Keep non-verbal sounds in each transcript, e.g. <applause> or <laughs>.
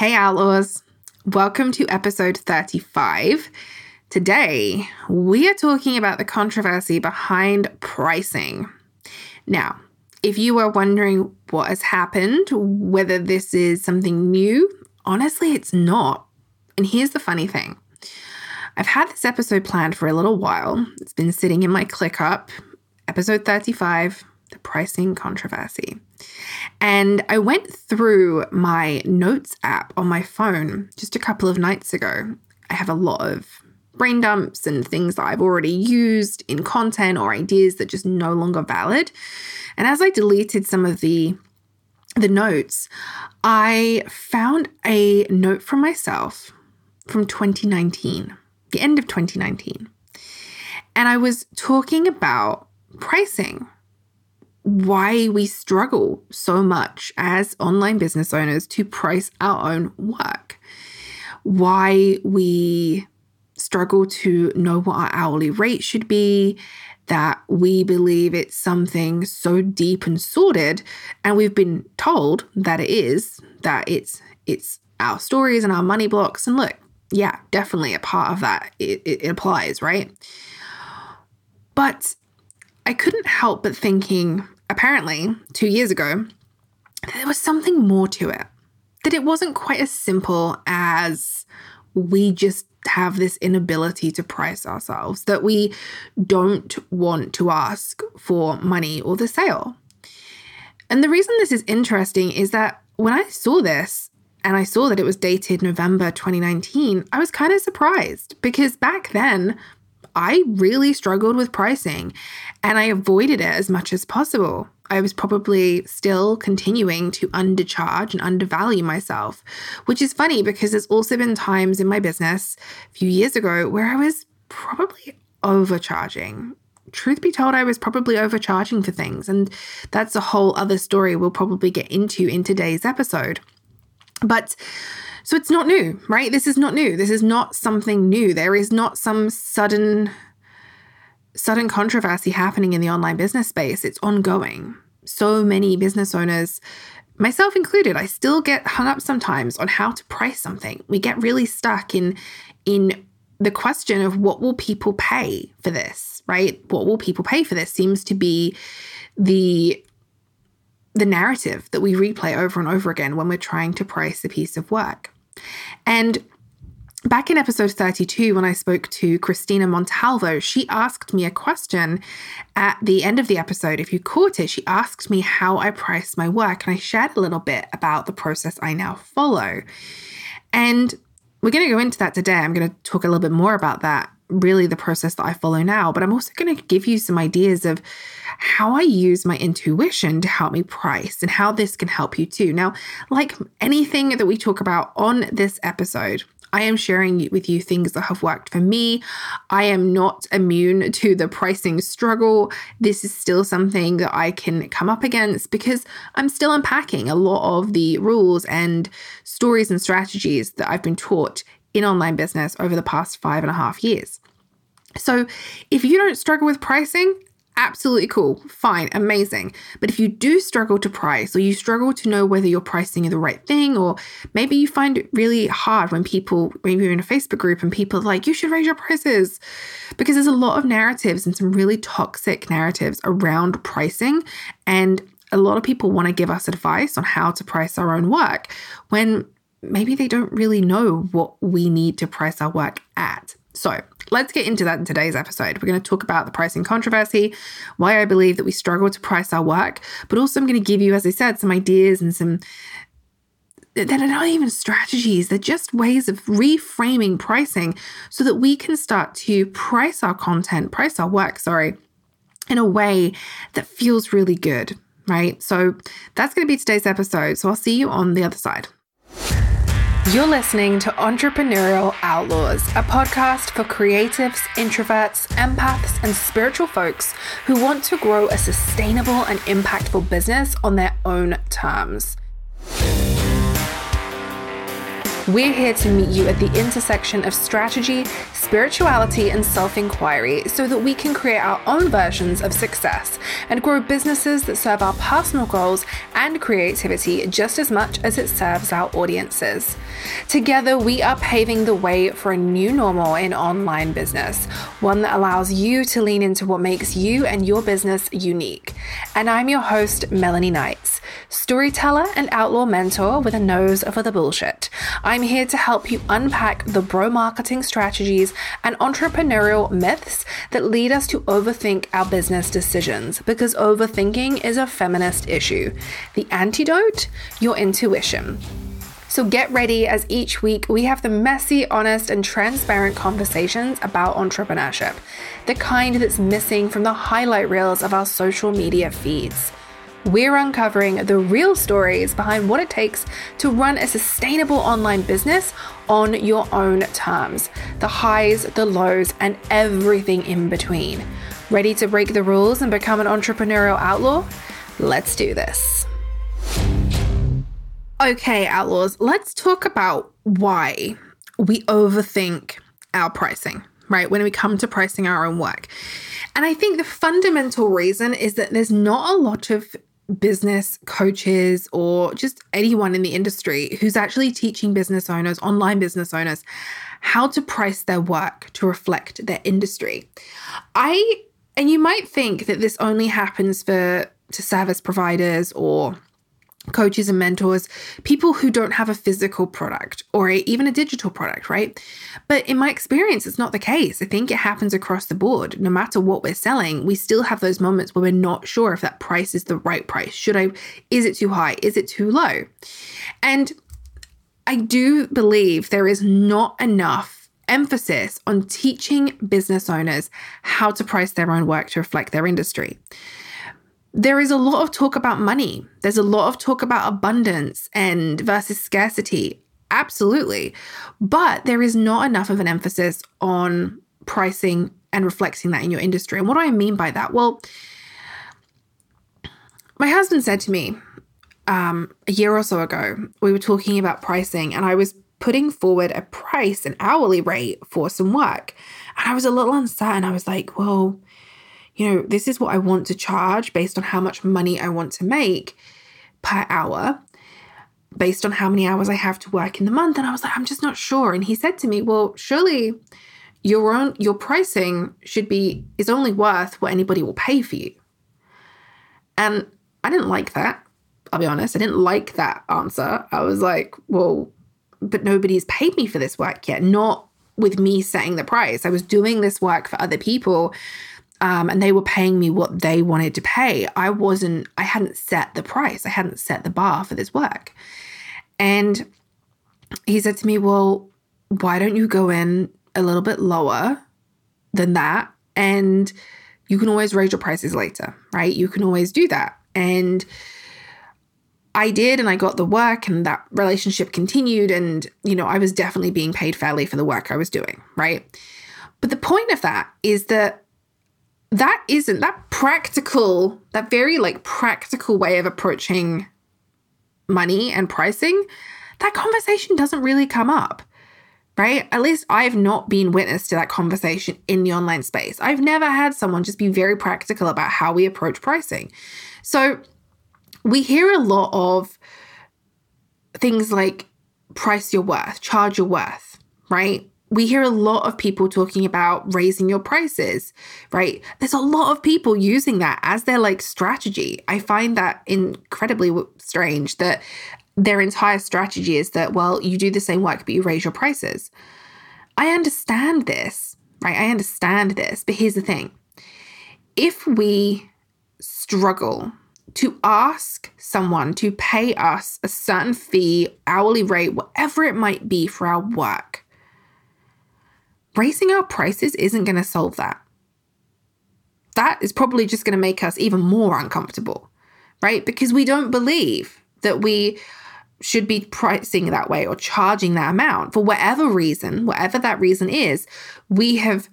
Hey, Outlaws. Welcome to episode 35. Today, we are talking about the controversy behind pricing. Now, if you are wondering what has happened, whether this is something new, honestly, it's not. And here's the funny thing I've had this episode planned for a little while. It's been sitting in my ClickUp, episode 35, the pricing controversy. And I went through my notes app on my phone just a couple of nights ago. I have a lot of brain dumps and things that I've already used in content or ideas that just no longer valid. And as I deleted some of the the notes, I found a note from myself from 2019, the end of 2019. And I was talking about pricing why we struggle so much as online business owners to price our own work, why we struggle to know what our hourly rate should be, that we believe it's something so deep and sorted, and we've been told that it is, that it's it's our stories and our money blocks. And look, yeah, definitely a part of that. It, it, it applies, right? But I couldn't help but thinking, apparently, two years ago, there was something more to it. That it wasn't quite as simple as we just have this inability to price ourselves, that we don't want to ask for money or the sale. And the reason this is interesting is that when I saw this and I saw that it was dated November 2019, I was kind of surprised because back then I really struggled with pricing and I avoided it as much as possible. I was probably still continuing to undercharge and undervalue myself, which is funny because there's also been times in my business a few years ago where I was probably overcharging. Truth be told, I was probably overcharging for things, and that's a whole other story we'll probably get into in today's episode. But so it's not new, right? This is not new. This is not something new. There is not some sudden sudden controversy happening in the online business space. It's ongoing. So many business owners myself included i still get hung up sometimes on how to price something we get really stuck in in the question of what will people pay for this right what will people pay for this seems to be the the narrative that we replay over and over again when we're trying to price a piece of work. And back in episode 32, when I spoke to Christina Montalvo, she asked me a question at the end of the episode. If you caught it, she asked me how I price my work. And I shared a little bit about the process I now follow. And we're going to go into that today. I'm going to talk a little bit more about that, really the process that I follow now. But I'm also going to give you some ideas of how I use my intuition to help me price and how this can help you too. Now, like anything that we talk about on this episode, I am sharing with you things that have worked for me. I am not immune to the pricing struggle. This is still something that I can come up against because I'm still unpacking a lot of the rules and stories and strategies that I've been taught in online business over the past five and a half years. So, if you don't struggle with pricing, absolutely cool, fine, amazing. But if you do struggle to price or you struggle to know whether you're pricing the right thing, or maybe you find it really hard when people, maybe you're in a Facebook group and people are like, you should raise your prices, because there's a lot of narratives and some really toxic narratives around pricing. And a lot of people want to give us advice on how to price our own work when maybe they don't really know what we need to price our work at. So, let's get into that in today's episode. We're going to talk about the pricing controversy, why I believe that we struggle to price our work, but also I'm going to give you, as I said, some ideas and some that are not even strategies, they're just ways of reframing pricing so that we can start to price our content, price our work, sorry, in a way that feels really good, right? So that's going to be today's episode. So I'll see you on the other side. You're listening to Entrepreneurial Outlaws, a podcast for creatives, introverts, empaths, and spiritual folks who want to grow a sustainable and impactful business on their own terms. We're here to meet you at the intersection of strategy, spirituality, and self inquiry so that we can create our own versions of success and grow businesses that serve our personal goals and creativity just as much as it serves our audiences. Together, we are paving the way for a new normal in online business, one that allows you to lean into what makes you and your business unique. And I'm your host, Melanie Knights, storyteller and outlaw mentor with a nose for the bullshit. I'm here to help you unpack the bro marketing strategies and entrepreneurial myths that lead us to overthink our business decisions because overthinking is a feminist issue. The antidote? Your intuition. So get ready as each week we have the messy, honest, and transparent conversations about entrepreneurship, the kind that's missing from the highlight reels of our social media feeds. We're uncovering the real stories behind what it takes to run a sustainable online business on your own terms the highs, the lows, and everything in between. Ready to break the rules and become an entrepreneurial outlaw? Let's do this. Okay, outlaws, let's talk about why we overthink our pricing, right? When we come to pricing our own work. And I think the fundamental reason is that there's not a lot of business coaches or just anyone in the industry who's actually teaching business owners, online business owners, how to price their work to reflect their industry. I and you might think that this only happens for to service providers or coaches and mentors, people who don't have a physical product or a, even a digital product, right? But in my experience, it's not the case. I think it happens across the board. No matter what we're selling, we still have those moments where we're not sure if that price is the right price. Should I, is it too high? Is it too low? And I do believe there is not enough emphasis on teaching business owners how to price their own work to reflect their industry there is a lot of talk about money. There's a lot of talk about abundance and versus scarcity. Absolutely. But there is not enough of an emphasis on pricing and reflecting that in your industry. And what do I mean by that? Well, my husband said to me um, a year or so ago, we were talking about pricing, and I was putting forward a price, an hourly rate for some work. And I was a little uncertain. I was like, well, you know, this is what I want to charge based on how much money I want to make per hour, based on how many hours I have to work in the month. And I was like, I'm just not sure. And he said to me, Well, surely your own your pricing should be is only worth what anybody will pay for you. And I didn't like that. I'll be honest. I didn't like that answer. I was like, well, but nobody's paid me for this work yet. Not with me setting the price. I was doing this work for other people um, and they were paying me what they wanted to pay. I wasn't, I hadn't set the price, I hadn't set the bar for this work. And he said to me, Well, why don't you go in a little bit lower than that? And you can always raise your prices later, right? You can always do that. And I did, and I got the work, and that relationship continued. And, you know, I was definitely being paid fairly for the work I was doing, right? But the point of that is that that isn't that practical, that very like practical way of approaching money and pricing, that conversation doesn't really come up, right? At least I've not been witness to that conversation in the online space. I've never had someone just be very practical about how we approach pricing. So we hear a lot of things like price your worth, charge your worth, right? We hear a lot of people talking about raising your prices, right? There's a lot of people using that as their like strategy. I find that incredibly strange that their entire strategy is that, well, you do the same work, but you raise your prices. I understand this, right? I understand this, but here's the thing if we struggle to ask someone to pay us a certain fee, hourly rate, whatever it might be for our work, raising our prices isn't going to solve that. That is probably just going to make us even more uncomfortable, right? Because we don't believe that we should be pricing that way or charging that amount for whatever reason, whatever that reason is. We have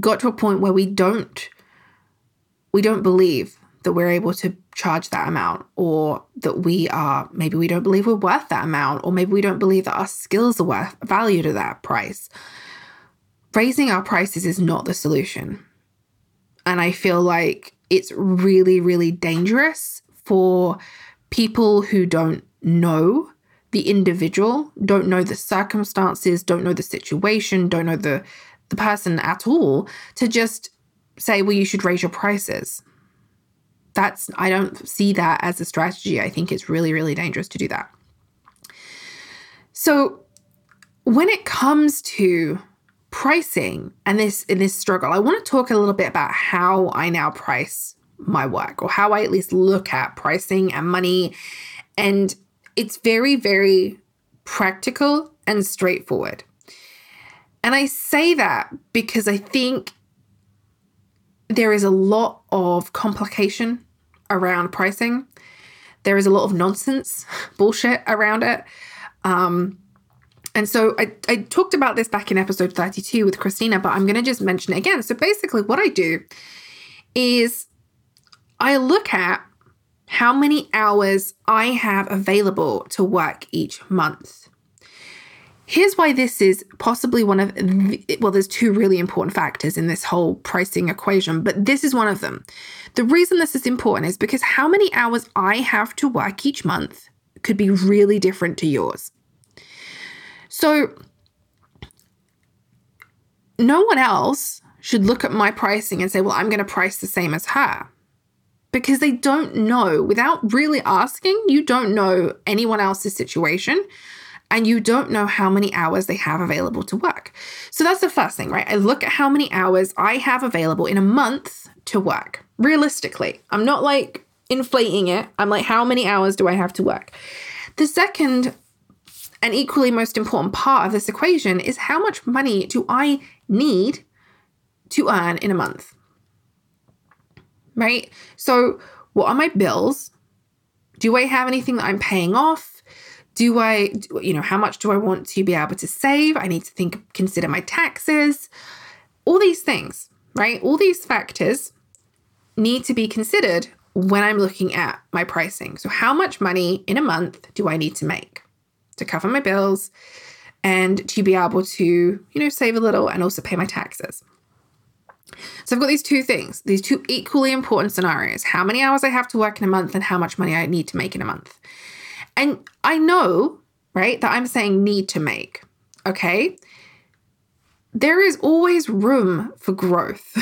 got to a point where we don't we don't believe that we're able to charge that amount, or that we are maybe we don't believe we're worth that amount, or maybe we don't believe that our skills are worth value to that price. Raising our prices is not the solution. And I feel like it's really, really dangerous for people who don't know the individual, don't know the circumstances, don't know the situation, don't know the, the person at all, to just say, well, you should raise your prices. That's, I don't see that as a strategy. I think it's really, really dangerous to do that. So, when it comes to pricing and this in this struggle, I want to talk a little bit about how I now price my work or how I at least look at pricing and money. And it's very, very practical and straightforward. And I say that because I think there is a lot of complication around pricing. There is a lot of nonsense, <laughs> bullshit around it. Um, and so I, I talked about this back in episode 32 with Christina, but I'm going to just mention it again. So basically, what I do is I look at how many hours I have available to work each month. Here's why this is possibly one of the, well, there's two really important factors in this whole pricing equation, but this is one of them. The reason this is important is because how many hours I have to work each month could be really different to yours. So, no one else should look at my pricing and say, well, I'm going to price the same as her. Because they don't know, without really asking, you don't know anyone else's situation and you don't know how many hours they have available to work. So that's the first thing, right? I look at how many hours I have available in a month to work. Realistically, I'm not like inflating it. I'm like, how many hours do I have to work? The second an equally most important part of this equation is how much money do I need to earn in a month? Right? So, what are my bills? Do I have anything that I'm paying off? Do I, you know, how much do I want to be able to save? I need to think, consider my taxes, all these things, right? All these factors need to be considered when I'm looking at my pricing. So, how much money in a month do I need to make? To cover my bills and to be able to, you know, save a little and also pay my taxes. So I've got these two things, these two equally important scenarios how many hours I have to work in a month and how much money I need to make in a month. And I know, right, that I'm saying need to make, okay? There is always room for growth.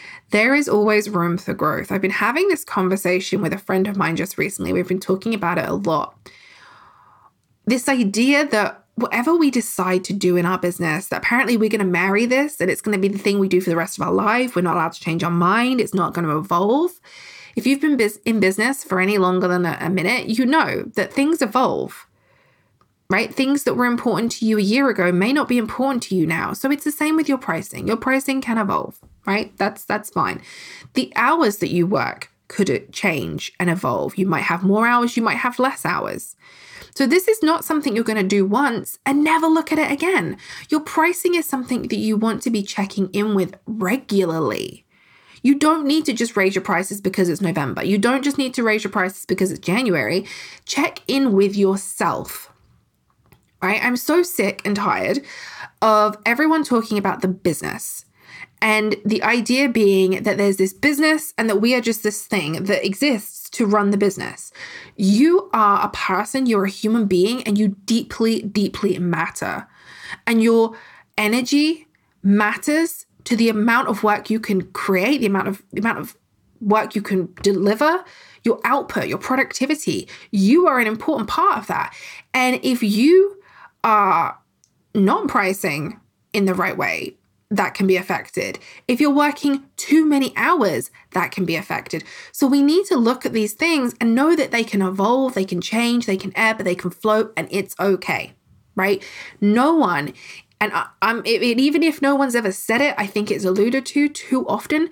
<laughs> there is always room for growth. I've been having this conversation with a friend of mine just recently. We've been talking about it a lot this idea that whatever we decide to do in our business, that apparently we're going to marry this and it's going to be the thing we do for the rest of our life. We're not allowed to change our mind. It's not going to evolve. If you've been in business for any longer than a minute, you know that things evolve, right? Things that were important to you a year ago may not be important to you now. So it's the same with your pricing. Your pricing can evolve, right? That's that's fine. The hours that you work could change and evolve. You might have more hours, you might have less hours. So, this is not something you're going to do once and never look at it again. Your pricing is something that you want to be checking in with regularly. You don't need to just raise your prices because it's November. You don't just need to raise your prices because it's January. Check in with yourself. Right? I'm so sick and tired of everyone talking about the business. And the idea being that there's this business and that we are just this thing that exists to run the business. You are a person, you're a human being, and you deeply, deeply matter. And your energy matters to the amount of work you can create, the amount of the amount of work you can deliver, your output, your productivity. You are an important part of that. And if you are not pricing in the right way, that can be affected. If you're working too many hours, that can be affected. So we need to look at these things and know that they can evolve, they can change, they can ebb, they can float, and it's okay, right? No one, and I, am even if no one's ever said it, I think it's alluded to too often.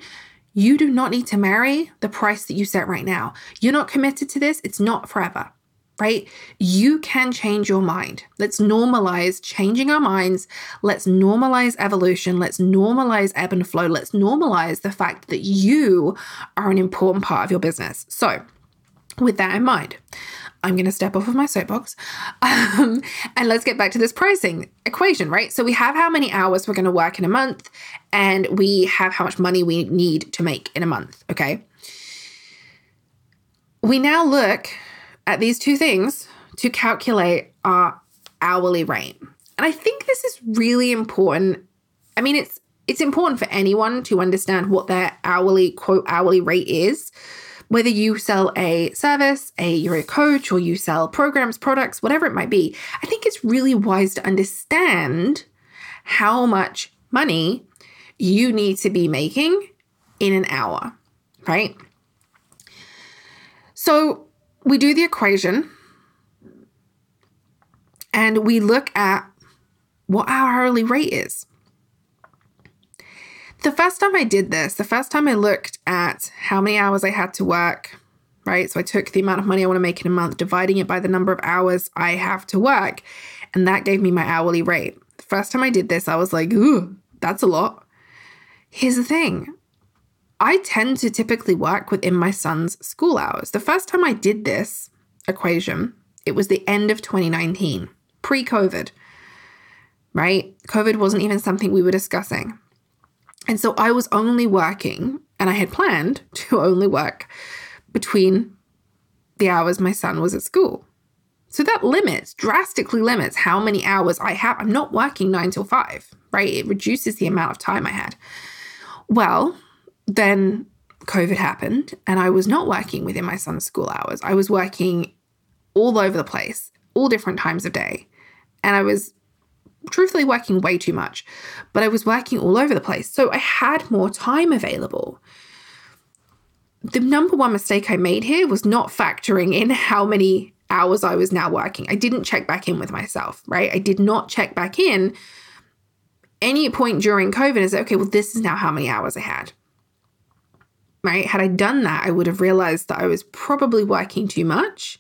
You do not need to marry the price that you set right now. You're not committed to this, it's not forever. Right? You can change your mind. Let's normalize changing our minds. Let's normalize evolution. Let's normalize ebb and flow. Let's normalize the fact that you are an important part of your business. So, with that in mind, I'm going to step off of my soapbox <laughs> um, and let's get back to this pricing equation, right? So we have how many hours we're going to work in a month and we have how much money we need to make in a month, okay? We now look at these two things to calculate our hourly rate. And I think this is really important. I mean, it's it's important for anyone to understand what their hourly quote hourly rate is whether you sell a service, a you're a coach, or you sell programs, products, whatever it might be, I think it's really wise to understand how much money you need to be making in an hour, right? So we do the equation and we look at what our hourly rate is. The first time I did this, the first time I looked at how many hours I had to work, right? So I took the amount of money I want to make in a month, dividing it by the number of hours I have to work, and that gave me my hourly rate. The first time I did this, I was like, ooh, that's a lot. Here's the thing I tend to typically work within my son's school hours. The first time I did this equation, it was the end of 2019, pre COVID, right? COVID wasn't even something we were discussing. And so I was only working, and I had planned <laughs> to only work between the hours my son was at school. So that limits, drastically limits how many hours I have. I'm not working nine till five, right? It reduces the amount of time I had. Well, then COVID happened, and I was not working within my son's school hours. I was working all over the place, all different times of day. And I was truthfully working way too much, but I was working all over the place. So I had more time available. The number one mistake I made here was not factoring in how many hours I was now working. I didn't check back in with myself, right? I did not check back in any point during COVID and say, okay, well, this is now how many hours I had. Right? Had I done that, I would have realized that I was probably working too much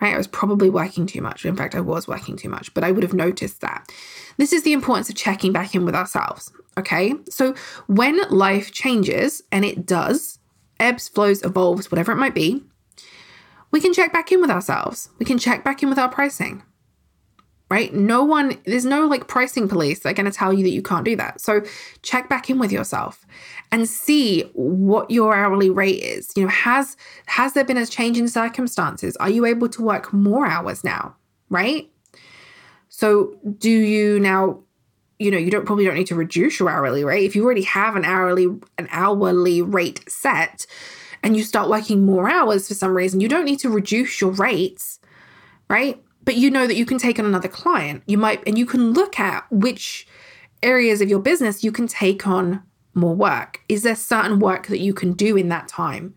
right? I was probably working too much. In fact, I was working too much, but I would have noticed that. This is the importance of checking back in with ourselves, okay? So when life changes, and it does, ebbs, flows, evolves, whatever it might be, we can check back in with ourselves. We can check back in with our pricing right? No one, there's no like pricing police that are going to tell you that you can't do that. So check back in with yourself and see what your hourly rate is. You know, has has there been a change in circumstances? Are you able to work more hours now, right? So do you now you know, you don't probably don't need to reduce your hourly rate. If you already have an hourly an hourly rate set and you start working more hours for some reason, you don't need to reduce your rates, right? but you know that you can take on another client. You might, and you can look at which areas of your business you can take on more work. Is there certain work that you can do in that time?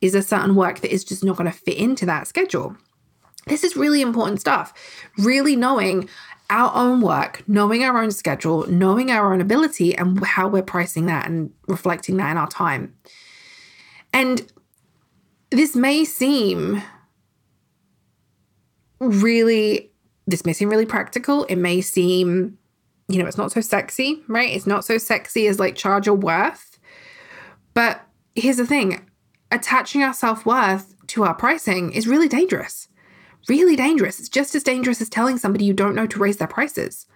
Is there certain work that is just not going to fit into that schedule? This is really important stuff. Really knowing our own work, knowing our own schedule, knowing our own ability, and how we're pricing that and reflecting that in our time. And this may seem really, this may seem really practical. It may seem, you know, it's not so sexy, right? It's not so sexy as like charge your worth. But here's the thing attaching our self worth to our pricing is really dangerous. Really dangerous. It's just as dangerous as telling somebody you don't know to raise their prices,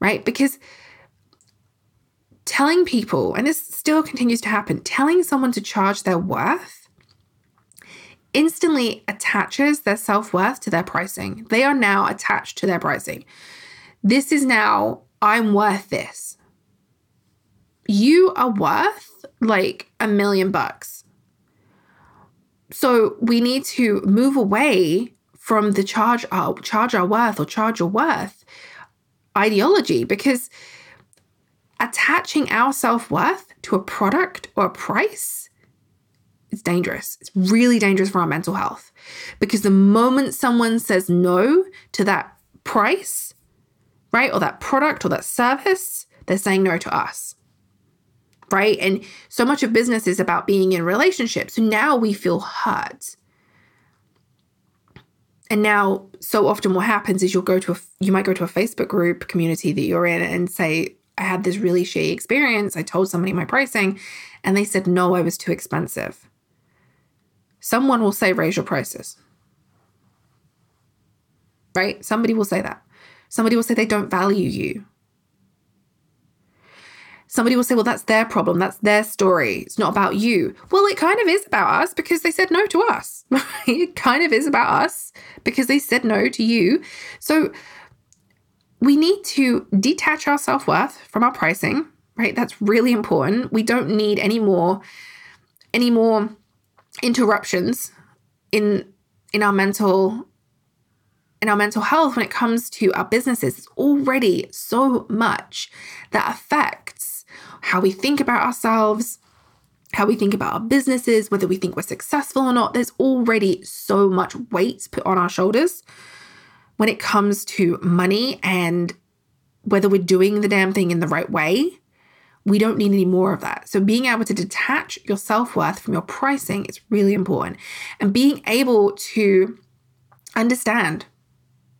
right? Because telling people, and this still continues to happen, telling someone to charge their worth instantly attaches their self worth to their pricing. They are now attached to their pricing. This is now, I'm worth this. You are worth like a million bucks. So we need to move away from the charge our, charge our worth or charge your worth ideology because attaching our self worth to a product or a price it's dangerous. It's really dangerous for our mental health because the moment someone says no to that price, right, or that product or that service, they're saying no to us. Right. And so much of business is about being in relationships. So now we feel hurt. and now so often what happens is you'll go to a you might go to a Facebook group community that you're in and say I had this really shitty experience. I told somebody my pricing and they said no, I was too expensive. Someone will say raise your prices. Right? Somebody will say that. Somebody will say they don't value you. Somebody will say, well, that's their problem. That's their story. It's not about you. Well, it kind of is about us because they said no to us. <laughs> it kind of is about us because they said no to you. So we need to detach our self worth from our pricing, right? That's really important. We don't need any more, any more interruptions in in our mental in our mental health when it comes to our businesses. It's already so much that affects how we think about ourselves, how we think about our businesses, whether we think we're successful or not. There's already so much weight put on our shoulders when it comes to money and whether we're doing the damn thing in the right way. We don't need any more of that. So, being able to detach your self worth from your pricing is really important. And being able to understand,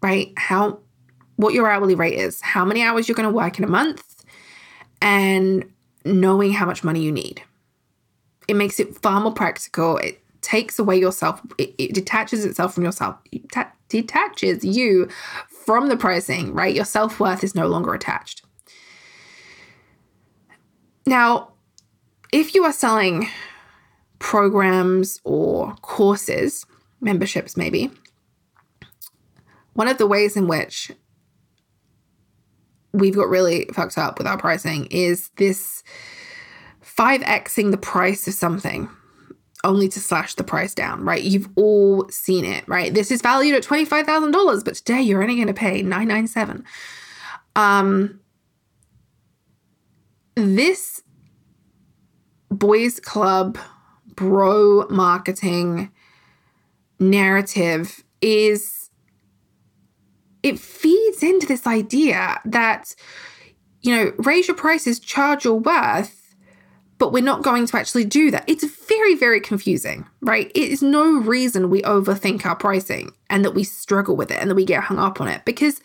right, how what your hourly rate is, how many hours you're going to work in a month, and knowing how much money you need. It makes it far more practical. It takes away yourself, it, it detaches itself from yourself, it detaches you from the pricing, right? Your self worth is no longer attached. Now, if you are selling programs or courses, memberships maybe, one of the ways in which we've got really fucked up with our pricing is this 5xing the price of something only to slash the price down, right? You've all seen it, right? This is valued at $25,000, but today you're only going to pay 997. Um this boys club bro marketing narrative is it feeds into this idea that, you know, raise your prices, charge your worth, but we're not going to actually do that. It's very, very confusing, right? It is no reason we overthink our pricing and that we struggle with it and that we get hung up on it because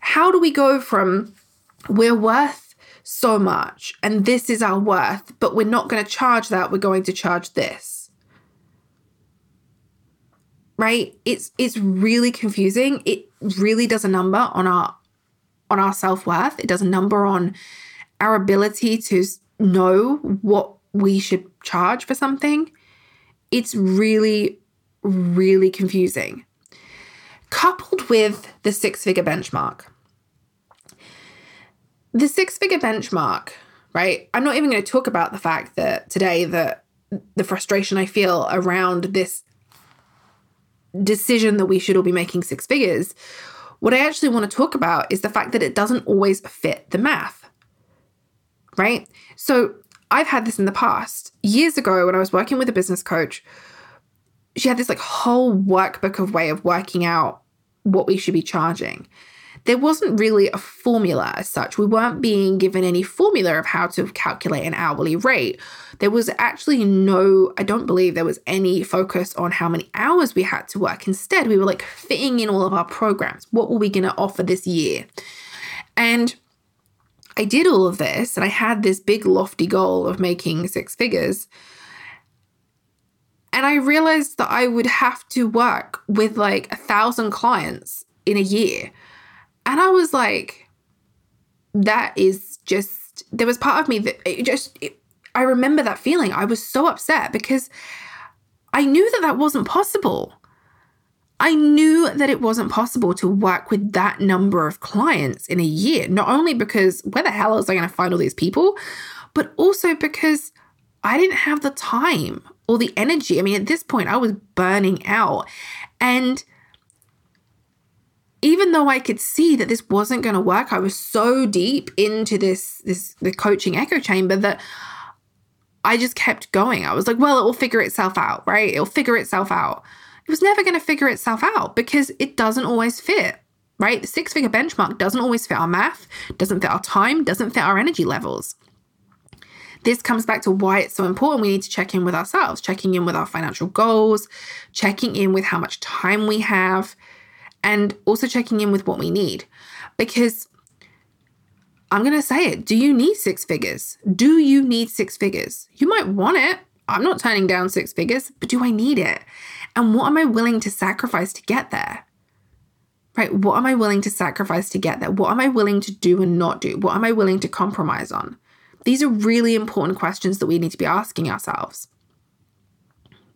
how do we go from we're worth so much and this is our worth, but we're not going to charge that, we're going to charge this? Right? It's it's really confusing. It really does a number on our on our self-worth. It does a number on our ability to know what we should charge for something. It's really really confusing. Coupled with the six-figure benchmark. The six-figure benchmark, right? I'm not even going to talk about the fact that today that the frustration I feel around this decision that we should all be making six figures. What I actually want to talk about is the fact that it doesn't always fit the math, right? So I've had this in the past. Years ago, when I was working with a business coach, she had this like whole workbook of way of working out what we should be charging there wasn't really a formula as such. We weren't being given any formula of how to calculate an hourly rate. There was actually no, I don't believe there was any focus on how many hours we had to work. Instead, we were like fitting in all of our programs. What were we going to offer this year? And I did all of this and I had this big lofty goal of making six figures. And I realized that I would have to work with like a thousand clients in a year. And I was like, that is just, there was part of me that it just, it, I remember that feeling. I was so upset because I knew that that wasn't possible. I knew that it wasn't possible to work with that number of clients in a year, not only because where the hell was I going to find all these people, but also because I didn't have the time or the energy. I mean, at this point, I was burning out. And even though I could see that this wasn't going to work, I was so deep into this this the coaching echo chamber that I just kept going. I was like, well, it will figure itself out, right? It'll figure itself out. It was never going to figure itself out because it doesn't always fit, right? The six figure benchmark doesn't always fit our math, doesn't fit our time, doesn't fit our energy levels. this comes back to why it's so important. We need to check in with ourselves, checking in with our financial goals, checking in with how much time we have, and also checking in with what we need. Because I'm going to say it do you need six figures? Do you need six figures? You might want it. I'm not turning down six figures, but do I need it? And what am I willing to sacrifice to get there? Right? What am I willing to sacrifice to get there? What am I willing to do and not do? What am I willing to compromise on? These are really important questions that we need to be asking ourselves.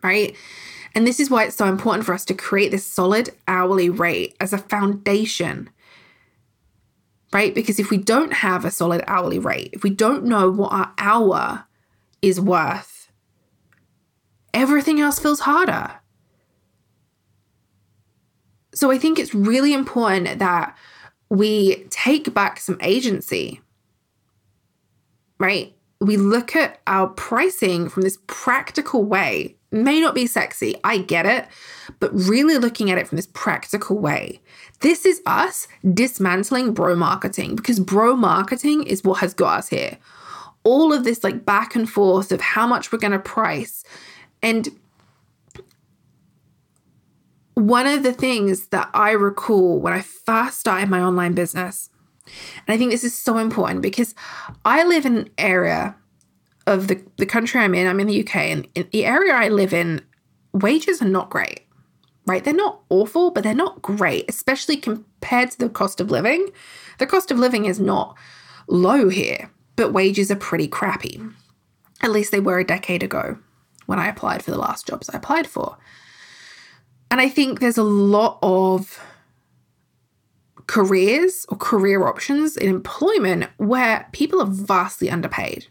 Right? And this is why it's so important for us to create this solid hourly rate as a foundation. Right? Because if we don't have a solid hourly rate, if we don't know what our hour is worth, everything else feels harder. So I think it's really important that we take back some agency, right? We look at our pricing from this practical way. May not be sexy, I get it, but really looking at it from this practical way. This is us dismantling bro marketing because bro marketing is what has got us here. All of this like back and forth of how much we're going to price. And one of the things that I recall when I first started my online business, and I think this is so important because I live in an area of the, the country I'm in, I'm in the UK, and in the area I live in, wages are not great, right? They're not awful, but they're not great, especially compared to the cost of living. The cost of living is not low here, but wages are pretty crappy. At least they were a decade ago when I applied for the last jobs I applied for. And I think there's a lot of careers or career options in employment where people are vastly underpaid.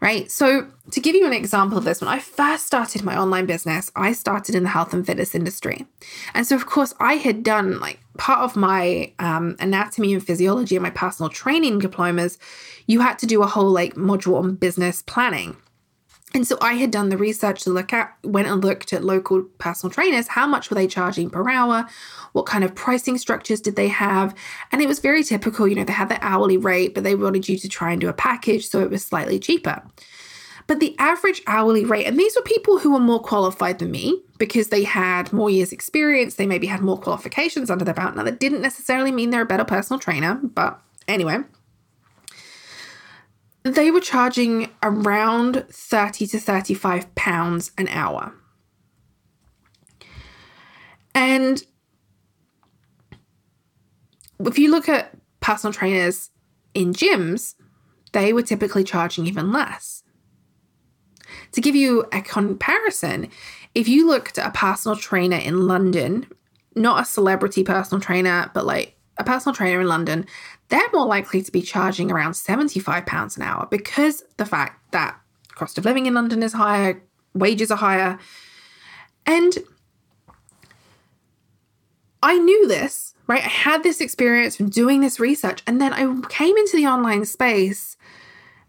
Right. So, to give you an example of this, when I first started my online business, I started in the health and fitness industry. And so, of course, I had done like part of my um, anatomy and physiology and my personal training diplomas, you had to do a whole like module on business planning. And so I had done the research to look at, went and looked at local personal trainers. How much were they charging per hour? What kind of pricing structures did they have? And it was very typical. You know, they had the hourly rate, but they wanted you to try and do a package. So it was slightly cheaper. But the average hourly rate, and these were people who were more qualified than me because they had more years' experience, they maybe had more qualifications under their belt. Now, that didn't necessarily mean they're a better personal trainer, but anyway, they were charging around 30 to 35 pounds an hour. And if you look at personal trainers in gyms, they were typically charging even less. To give you a comparison, if you looked at a personal trainer in London, not a celebrity personal trainer, but like a personal trainer in London, they're more likely to be charging around £75 an hour because the fact that cost of living in London is higher, wages are higher. And I knew this, right? I had this experience from doing this research. And then I came into the online space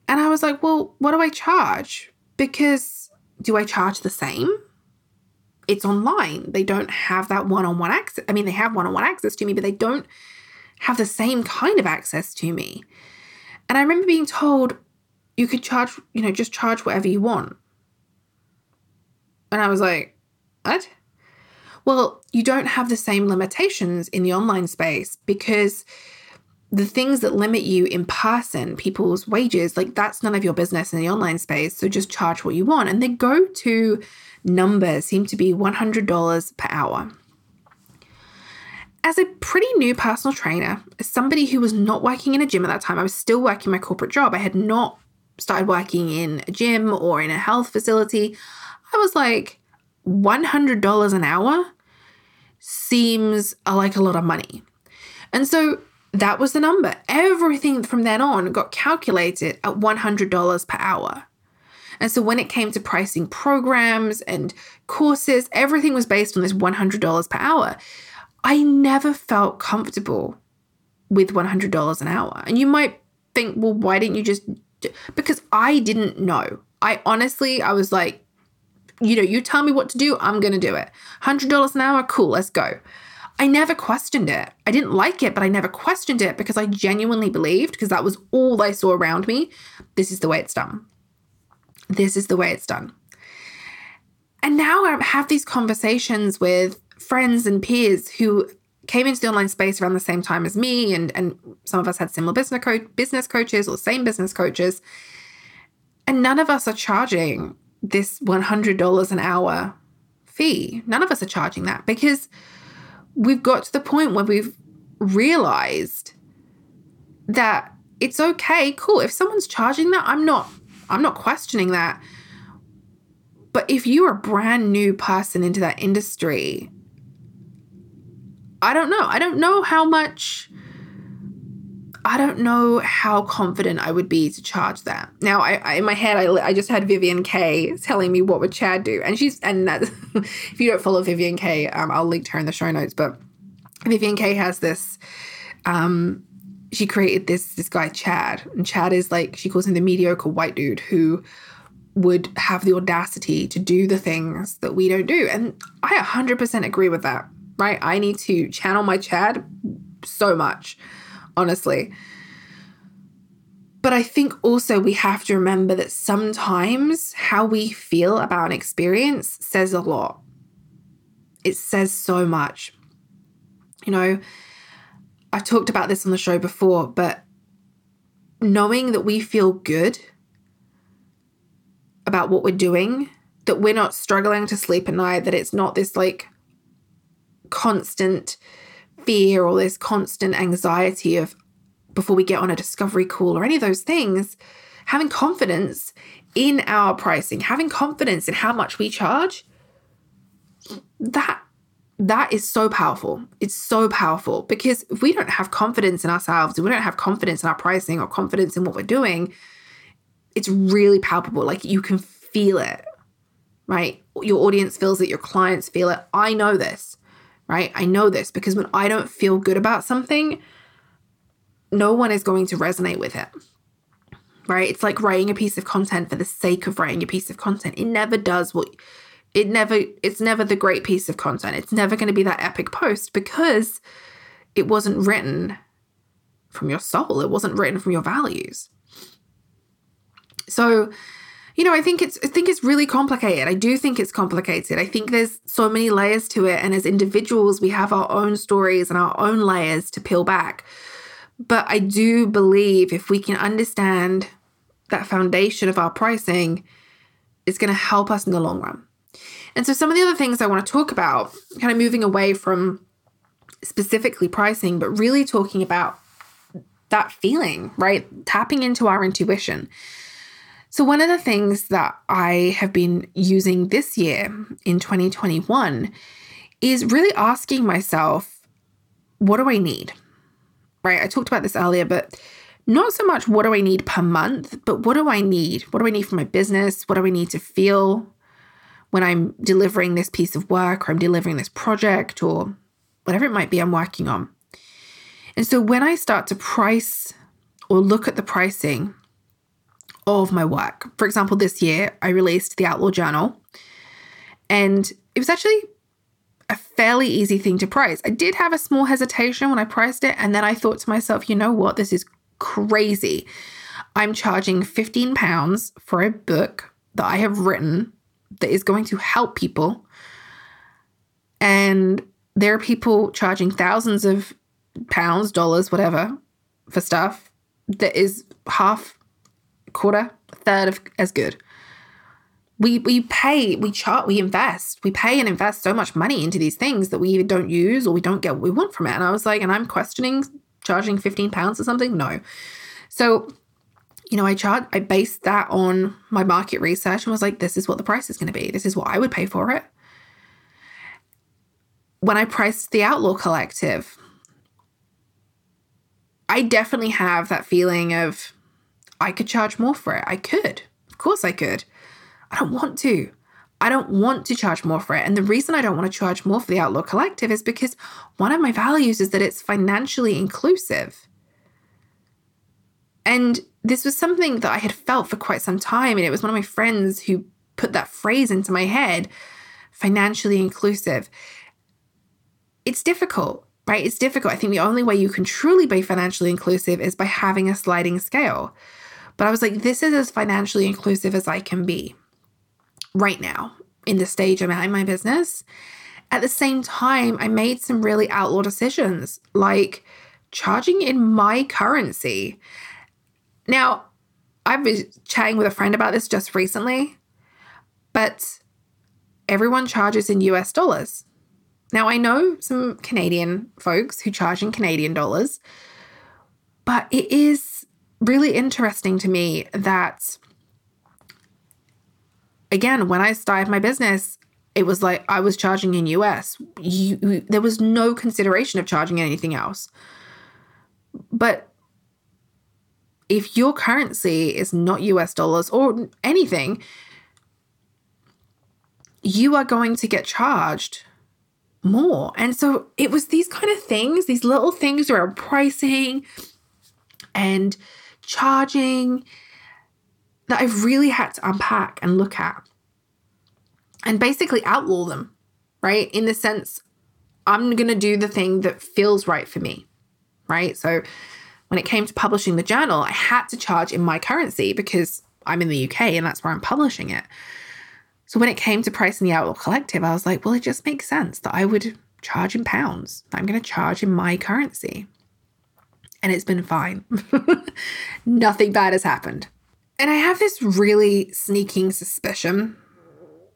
and I was like, well, what do I charge? Because do I charge the same? It's online. They don't have that one on one access. I mean, they have one on one access to me, but they don't have the same kind of access to me. And I remember being told you could charge, you know, just charge whatever you want. And I was like, what? Well, you don't have the same limitations in the online space because the things that limit you in person, people's wages, like that's none of your business in the online space. So just charge what you want. And the go to numbers seem to be $100 per hour as a pretty new personal trainer, as somebody who was not working in a gym at that time, I was still working my corporate job. I had not started working in a gym or in a health facility. I was like, $100 an hour seems like a lot of money. And so that was the number. Everything from then on got calculated at $100 per hour. And so when it came to pricing programs and courses, everything was based on this $100 per hour. I never felt comfortable with $100 an hour. And you might think, well, why didn't you just? Because I didn't know. I honestly, I was like, you know, you tell me what to do, I'm going to do it. $100 an hour, cool, let's go. I never questioned it. I didn't like it, but I never questioned it because I genuinely believed, because that was all I saw around me, this is the way it's done. This is the way it's done. And now I have these conversations with friends and peers who came into the online space around the same time as me, and, and some of us had similar business, co- business coaches or same business coaches. And none of us are charging this $100 an hour fee. None of us are charging that because we've got to the point where we've realized that it's okay, cool. If someone's charging that, I'm not I'm not questioning that. But if you're a brand new person into that industry, I don't know. I don't know how much I don't know how confident I would be to charge that. Now, I, I in my head, I, I just had Vivian Kaye telling me what would Chad do, and she's and that <laughs> if you don't follow Vivian Kaye, um, I'll link to her in the show notes. But Vivian Kaye has this. Um, she created this this guy Chad, and Chad is like she calls him the mediocre white dude who would have the audacity to do the things that we don't do, and I 100% agree with that. Right, I need to channel my Chad so much honestly. But I think also we have to remember that sometimes how we feel about an experience says a lot. It says so much. You know, I've talked about this on the show before, but knowing that we feel good about what we're doing, that we're not struggling to sleep at night, that it's not this like constant fear or this constant anxiety of before we get on a discovery call or any of those things, having confidence in our pricing, having confidence in how much we charge, that that is so powerful. It's so powerful because if we don't have confidence in ourselves, if we don't have confidence in our pricing or confidence in what we're doing, it's really palpable. Like you can feel it, right? Your audience feels it, your clients feel it. I know this right? I know this because when I don't feel good about something, no one is going to resonate with it. Right? It's like writing a piece of content for the sake of writing a piece of content. It never does what it never it's never the great piece of content. It's never going to be that epic post because it wasn't written from your soul. It wasn't written from your values. So you know, I think it's I think it's really complicated. I do think it's complicated. I think there's so many layers to it and as individuals we have our own stories and our own layers to peel back. But I do believe if we can understand that foundation of our pricing, it's going to help us in the long run. And so some of the other things I want to talk about, kind of moving away from specifically pricing, but really talking about that feeling, right? Tapping into our intuition. So, one of the things that I have been using this year in 2021 is really asking myself, what do I need? Right? I talked about this earlier, but not so much what do I need per month, but what do I need? What do I need for my business? What do I need to feel when I'm delivering this piece of work or I'm delivering this project or whatever it might be I'm working on? And so when I start to price or look at the pricing, of my work. For example, this year I released the Outlaw Journal, and it was actually a fairly easy thing to price. I did have a small hesitation when I priced it, and then I thought to myself, you know what, this is crazy. I'm charging 15 pounds for a book that I have written that is going to help people. And there are people charging thousands of pounds, dollars, whatever, for stuff that is half quarter, third of as good. We we pay, we chart, we invest, we pay and invest so much money into these things that we either don't use or we don't get what we want from it. And I was like, and I'm questioning charging 15 pounds or something. No. So, you know, I chart, I based that on my market research and was like, this is what the price is going to be. This is what I would pay for it. When I priced the Outlaw Collective, I definitely have that feeling of I could charge more for it. I could. Of course I could. I don't want to. I don't want to charge more for it. And the reason I don't want to charge more for the Outlaw Collective is because one of my values is that it's financially inclusive. And this was something that I had felt for quite some time. And it was one of my friends who put that phrase into my head financially inclusive. it's difficult, right? It's difficult. I think the only way you can truly be financially inclusive is by having a sliding scale. But I was like, this is as financially inclusive as I can be right now in the stage I'm at in my business. At the same time, I made some really outlaw decisions, like charging in my currency. Now, I've been chatting with a friend about this just recently, but everyone charges in US dollars. Now, I know some Canadian folks who charge in Canadian dollars, but it is really interesting to me that, again, when I started my business, it was like I was charging in US. You, there was no consideration of charging anything else. But if your currency is not US dollars or anything, you are going to get charged more. And so it was these kind of things, these little things around pricing and charging that I've really had to unpack and look at and basically outlaw them, right? In the sense, I'm going to do the thing that feels right for me, right? So when it came to publishing the journal, I had to charge in my currency because I'm in the UK and that's where I'm publishing it. So when it came to pricing the Outlaw Collective, I was like, well, it just makes sense that I would charge in pounds. I'm going to charge in my currency. And it's been fine. <laughs> Nothing bad has happened. And I have this really sneaking suspicion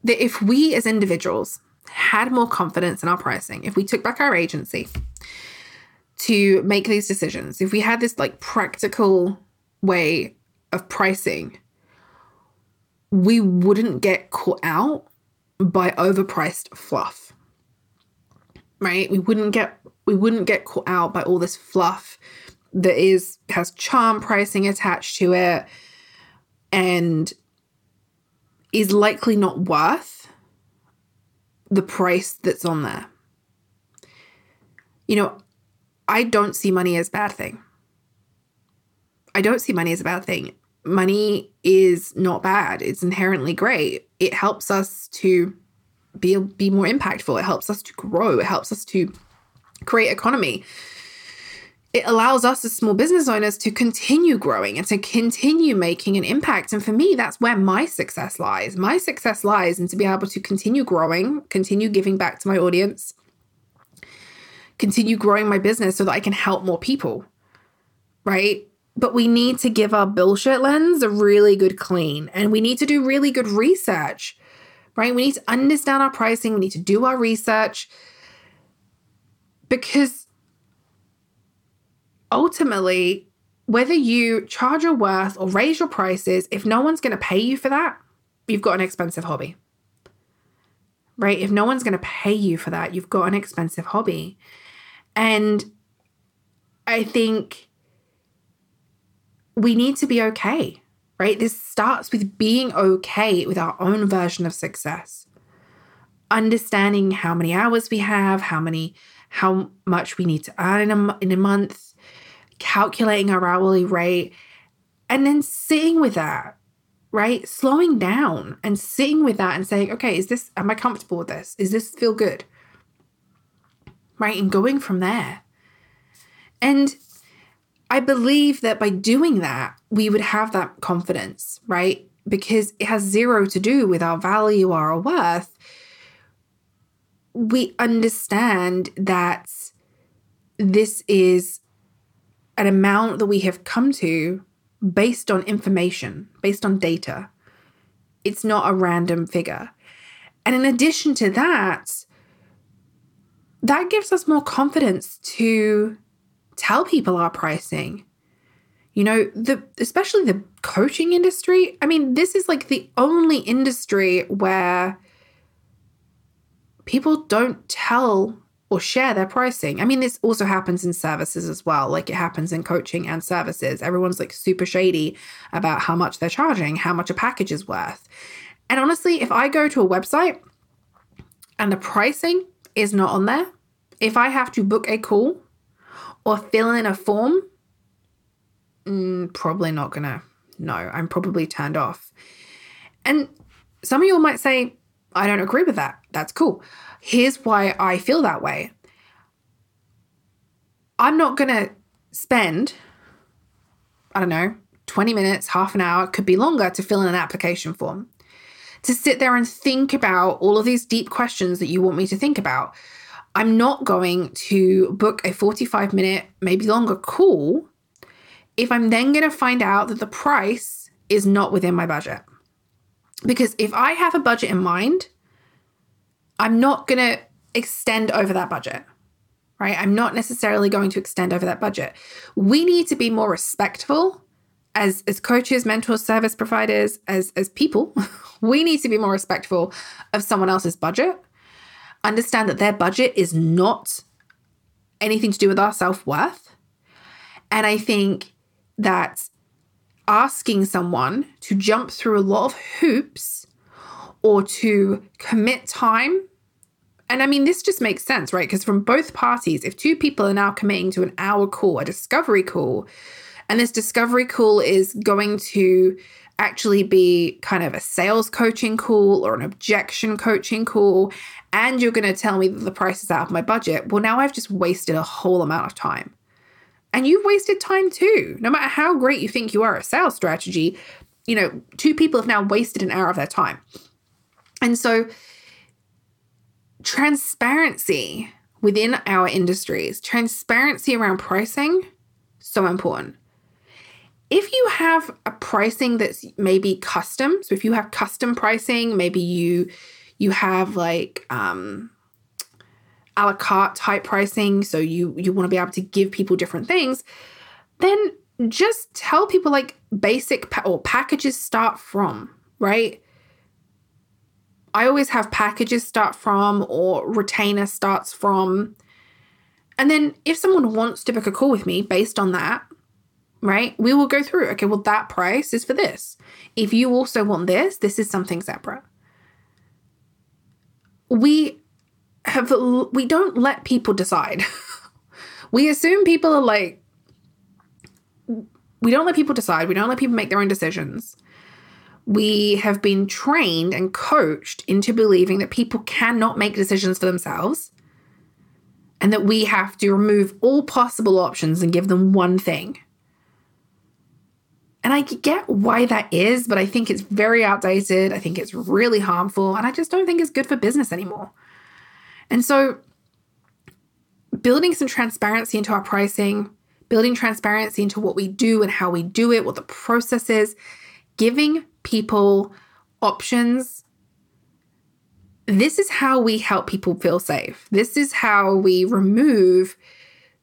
that if we as individuals had more confidence in our pricing, if we took back our agency to make these decisions, if we had this like practical way of pricing we wouldn't get caught out by overpriced fluff. Right? We wouldn't get we wouldn't get caught out by all this fluff that is has charm pricing attached to it and is likely not worth the price that's on there. You know, I don't see money as a bad thing. I don't see money as a bad thing money is not bad. It's inherently great. It helps us to be be more impactful. It helps us to grow. It helps us to create economy. It allows us as small business owners to continue growing and to continue making an impact. And for me, that's where my success lies. My success lies in to be able to continue growing, continue giving back to my audience, continue growing my business so that I can help more people. Right? But we need to give our bullshit lens a really good clean and we need to do really good research, right? We need to understand our pricing, we need to do our research because ultimately, whether you charge your worth or raise your prices, if no one's going to pay you for that, you've got an expensive hobby. Right? If no one's going to pay you for that, you've got an expensive hobby. And I think we need to be okay, right? This starts with being okay with our own version of success. Understanding how many hours we have, how many, how much we need to earn in a, in a month, calculating our hourly rate, and then sitting with that, right? Slowing down and sitting with that and saying, okay, is this, am I comfortable with this? Is this feel good? Right? And going from there. And I believe that by doing that, we would have that confidence, right? Because it has zero to do with our value or our worth. We understand that this is an amount that we have come to based on information, based on data. It's not a random figure. And in addition to that, that gives us more confidence to tell people our pricing. You know, the especially the coaching industry. I mean, this is like the only industry where people don't tell or share their pricing. I mean, this also happens in services as well. Like it happens in coaching and services. Everyone's like super shady about how much they're charging, how much a package is worth. And honestly, if I go to a website and the pricing is not on there, if I have to book a call or fill in a form, mm, probably not gonna. No, I'm probably turned off. And some of you might say, I don't agree with that. That's cool. Here's why I feel that way. I'm not going to spend, I don't know, 20 minutes, half an hour, could be longer to fill in an application form. To sit there and think about all of these deep questions that you want me to think about. I'm not going to book a 45 minute, maybe longer call if I'm then going to find out that the price is not within my budget. Because if I have a budget in mind, I'm not going to extend over that budget, right? I'm not necessarily going to extend over that budget. We need to be more respectful as as coaches, mentors, service providers, as as people. <laughs> we need to be more respectful of someone else's budget. Understand that their budget is not anything to do with our self-worth. And I think that asking someone to jump through a lot of hoops or to commit time and I mean, this just makes sense, right? Because from both parties, if two people are now committing to an hour call, a discovery call, and this discovery call is going to actually be kind of a sales coaching call or an objection coaching call, and you're going to tell me that the price is out of my budget, well, now I've just wasted a whole amount of time. And you've wasted time too. No matter how great you think you are at sales strategy, you know, two people have now wasted an hour of their time. And so, transparency within our industries, transparency around pricing, so important. If you have a pricing that's maybe custom, so if you have custom pricing, maybe you you have like um a la carte type pricing, so you you want to be able to give people different things, then just tell people like basic pa- or packages start from, right? I always have packages start from or retainer starts from. And then if someone wants to book a call with me based on that, right, we will go through, okay, well, that price is for this. If you also want this, this is something separate. We have, we don't let people decide. <laughs> we assume people are like, we don't let people decide. We don't let people make their own decisions we have been trained and coached into believing that people cannot make decisions for themselves and that we have to remove all possible options and give them one thing. And I get why that is, but I think it's very outdated. I think it's really harmful, and I just don't think it's good for business anymore. And so, building some transparency into our pricing, building transparency into what we do and how we do it, what the process is, giving people options. This is how we help people feel safe. This is how we remove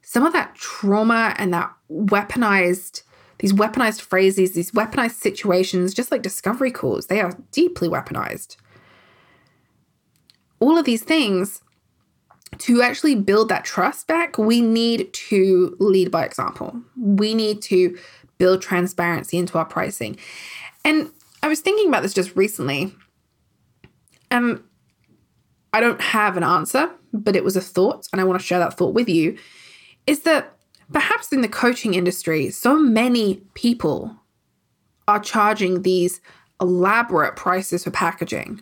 some of that trauma and that weaponized, these weaponized phrases, these weaponized situations, just like discovery calls, they are deeply weaponized. All of these things, to actually build that trust back, we need to lead by example. We need to build transparency into our pricing. And I was thinking about this just recently. Um, I don't have an answer, but it was a thought, and I want to share that thought with you. Is that perhaps in the coaching industry, so many people are charging these elaborate prices for packaging,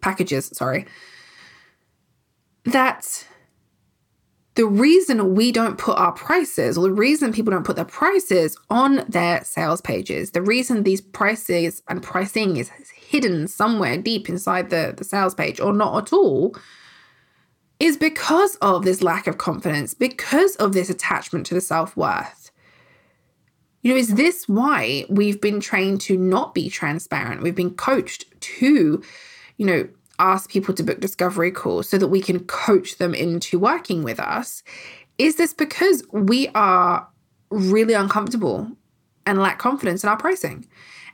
packages, sorry, that the reason we don't put our prices, or the reason people don't put their prices on their sales pages, the reason these prices and pricing is hidden somewhere deep inside the, the sales page or not at all, is because of this lack of confidence, because of this attachment to the self worth. You know, is this why we've been trained to not be transparent? We've been coached to, you know, ask people to book discovery calls so that we can coach them into working with us? Is this because we are really uncomfortable and lack confidence in our pricing?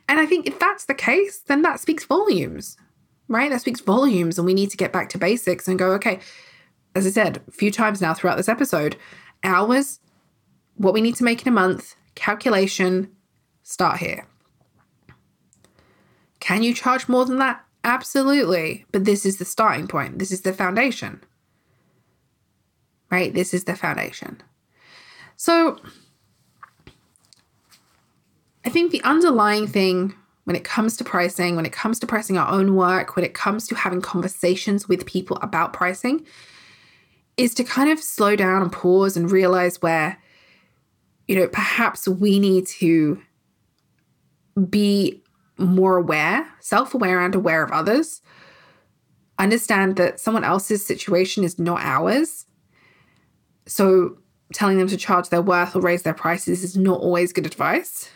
And I think if that's the case, then that speaks volumes, right? That speaks volumes. And we need to get back to basics and go, okay, as I said a few times now throughout this episode, hours, what we need to make in a month, calculation, start here. Can you charge more than that? Absolutely. But this is the starting point. This is the foundation. Right? This is the foundation. So I think the underlying thing when it comes to pricing, when it comes to pricing our own work, when it comes to having conversations with people about pricing, is to kind of slow down and pause and realize where, you know, perhaps we need to be more aware, self aware, and aware of others. Understand that someone else's situation is not ours. So, telling them to charge their worth or raise their prices is not always good advice.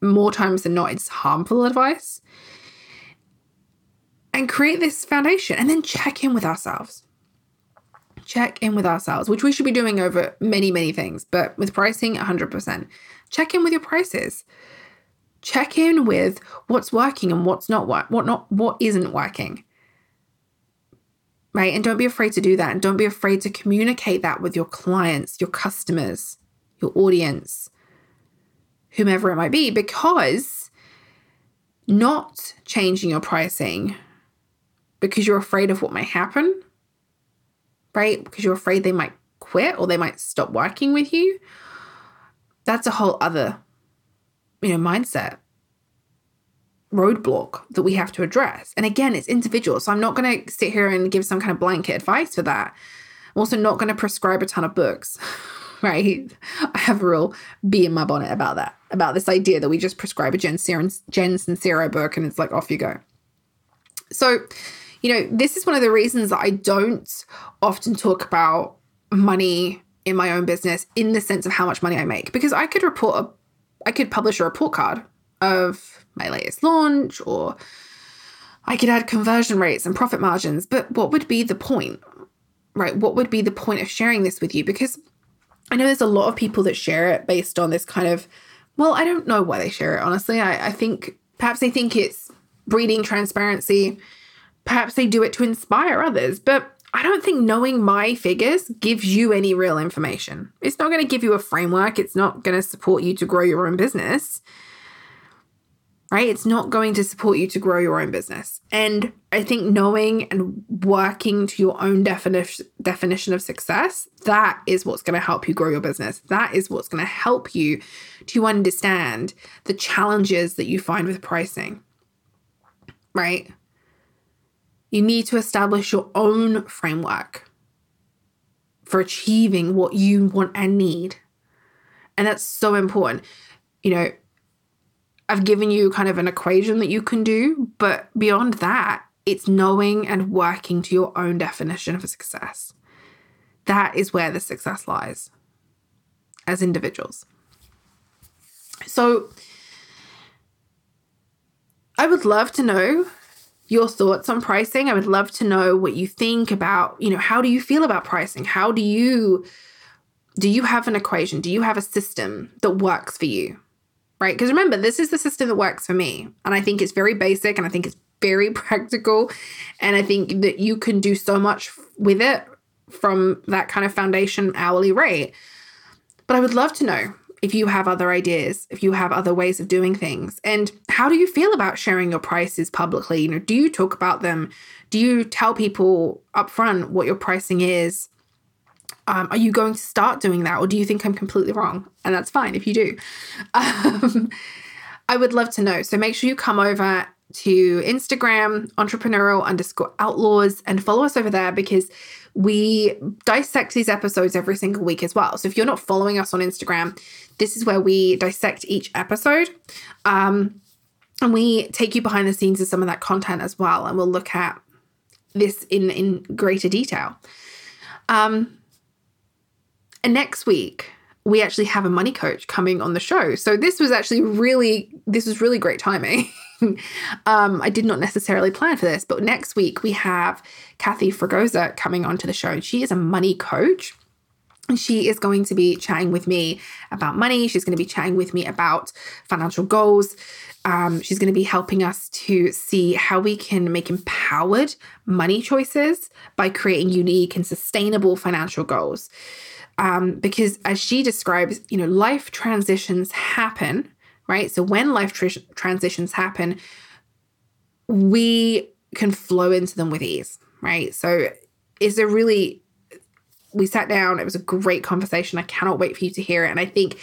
More times than not, it's harmful advice. And create this foundation and then check in with ourselves check in with ourselves, which we should be doing over many, many things, but with pricing, 100%. Check in with your prices. Check in with what's working and what's not what what not what isn't working. Right? And don't be afraid to do that and don't be afraid to communicate that with your clients, your customers, your audience, whomever it might be because not changing your pricing because you're afraid of what may happen right? Because you're afraid they might quit or they might stop working with you. That's a whole other, you know, mindset roadblock that we have to address. And again, it's individual. So I'm not going to sit here and give some kind of blanket advice for that. I'm also not going to prescribe a ton of books, <laughs> right? I have a real bee in my bonnet about that, about this idea that we just prescribe a Jen, Jen Sincero book and it's like, off you go. So, you know, this is one of the reasons that I don't often talk about money in my own business in the sense of how much money I make because I could report a I could publish a report card of my latest launch or I could add conversion rates and profit margins, but what would be the point? Right? What would be the point of sharing this with you? Because I know there's a lot of people that share it based on this kind of, well, I don't know why they share it, honestly. I, I think perhaps they think it's breeding transparency. Perhaps they do it to inspire others, but I don't think knowing my figures gives you any real information. It's not going to give you a framework, it's not going to support you to grow your own business. Right? It's not going to support you to grow your own business. And I think knowing and working to your own definition definition of success, that is what's going to help you grow your business. That is what's going to help you to understand the challenges that you find with pricing. Right? You need to establish your own framework for achieving what you want and need. And that's so important. You know, I've given you kind of an equation that you can do, but beyond that, it's knowing and working to your own definition of success. That is where the success lies as individuals. So, I would love to know your thoughts on pricing. I would love to know what you think about, you know, how do you feel about pricing? How do you do you have an equation? Do you have a system that works for you? Right? Because remember, this is the system that works for me. And I think it's very basic and I think it's very <laughs> practical and I think that you can do so much with it from that kind of foundation hourly rate. But I would love to know if you have other ideas, if you have other ways of doing things. And how do you feel about sharing your prices publicly? You know, do you talk about them? Do you tell people upfront what your pricing is? Um, are you going to start doing that, or do you think I'm completely wrong? And that's fine if you do. <laughs> Um, I would love to know. So make sure you come over to Instagram, entrepreneurial underscore outlaws, and follow us over there because we dissect these episodes every single week as well. So if you're not following us on Instagram, this is where we dissect each episode. Um, and we take you behind the scenes of some of that content as well. And we'll look at this in, in greater detail. Um, and next week, we actually have a money coach coming on the show. So this was actually really, this was really great timing. <laughs> <laughs> um, I did not necessarily plan for this, but next week we have Kathy Fragosa coming onto the show. She is a money coach. She is going to be chatting with me about money. She's going to be chatting with me about financial goals. Um, she's going to be helping us to see how we can make empowered money choices by creating unique and sustainable financial goals. Um, because as she describes, you know, life transitions happen right? So when life tr- transitions happen, we can flow into them with ease, right? So is a really we sat down, it was a great conversation. I cannot wait for you to hear it. And I think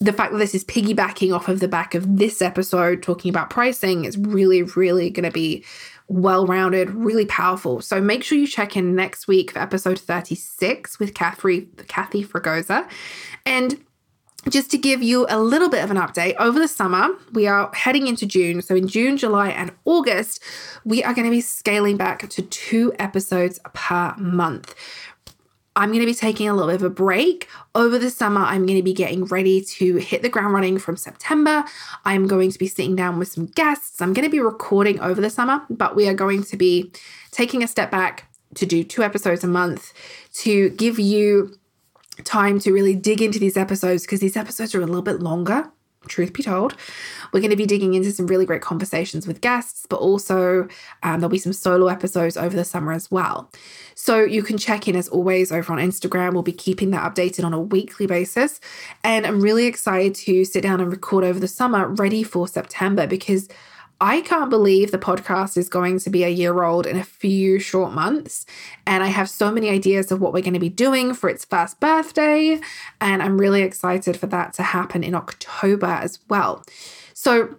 the fact that this is piggybacking off of the back of this episode talking about pricing is really, really going to be well rounded, really powerful. So make sure you check in next week for episode 36 with Kathy, Kathy Fragoza. And just to give you a little bit of an update, over the summer, we are heading into June. So, in June, July, and August, we are going to be scaling back to two episodes per month. I'm going to be taking a little bit of a break. Over the summer, I'm going to be getting ready to hit the ground running from September. I'm going to be sitting down with some guests. I'm going to be recording over the summer, but we are going to be taking a step back to do two episodes a month to give you time to really dig into these episodes because these episodes are a little bit longer, truth be told. We're going to be digging into some really great conversations with guests, but also um, there'll be some solo episodes over the summer as well. So you can check in as always over on Instagram. We'll be keeping that updated on a weekly basis. And I'm really excited to sit down and record over the summer, ready for September, because I can't believe the podcast is going to be a year old in a few short months. And I have so many ideas of what we're going to be doing for its first birthday. And I'm really excited for that to happen in October as well. So,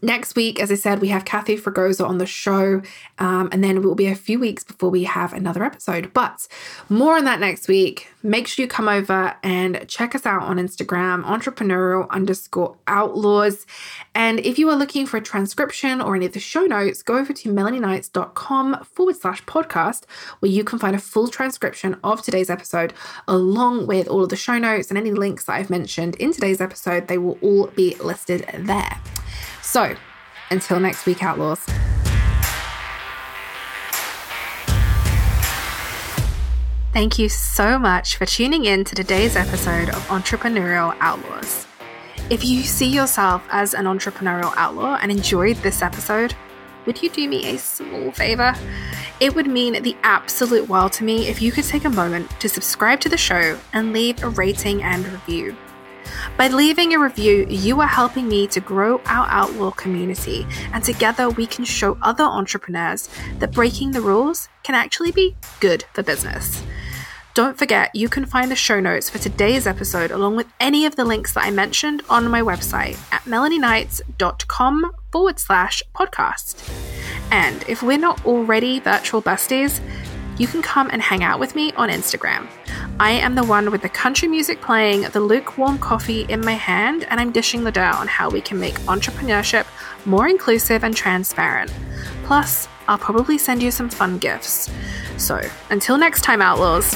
Next week, as I said, we have Kathy Fragoza on the show, um, and then it will be a few weeks before we have another episode. But more on that next week. Make sure you come over and check us out on Instagram, entrepreneurial underscore outlaws. And if you are looking for a transcription or any of the show notes, go over to melanieknights.com forward slash podcast, where you can find a full transcription of today's episode, along with all of the show notes and any links that I've mentioned in today's episode. They will all be listed there. So, until next week, Outlaws. Thank you so much for tuning in to today's episode of Entrepreneurial Outlaws. If you see yourself as an entrepreneurial outlaw and enjoyed this episode, would you do me a small favor? It would mean the absolute world to me if you could take a moment to subscribe to the show and leave a rating and review. By leaving a review, you are helping me to grow our Outlaw community, and together we can show other entrepreneurs that breaking the rules can actually be good for business. Don't forget, you can find the show notes for today's episode along with any of the links that I mentioned on my website at melanieknights.com forward slash podcast. And if we're not already virtual besties, you can come and hang out with me on Instagram. I am the one with the country music playing, the lukewarm coffee in my hand, and I'm dishing the dough on how we can make entrepreneurship more inclusive and transparent. Plus, I'll probably send you some fun gifts. So, until next time, Outlaws.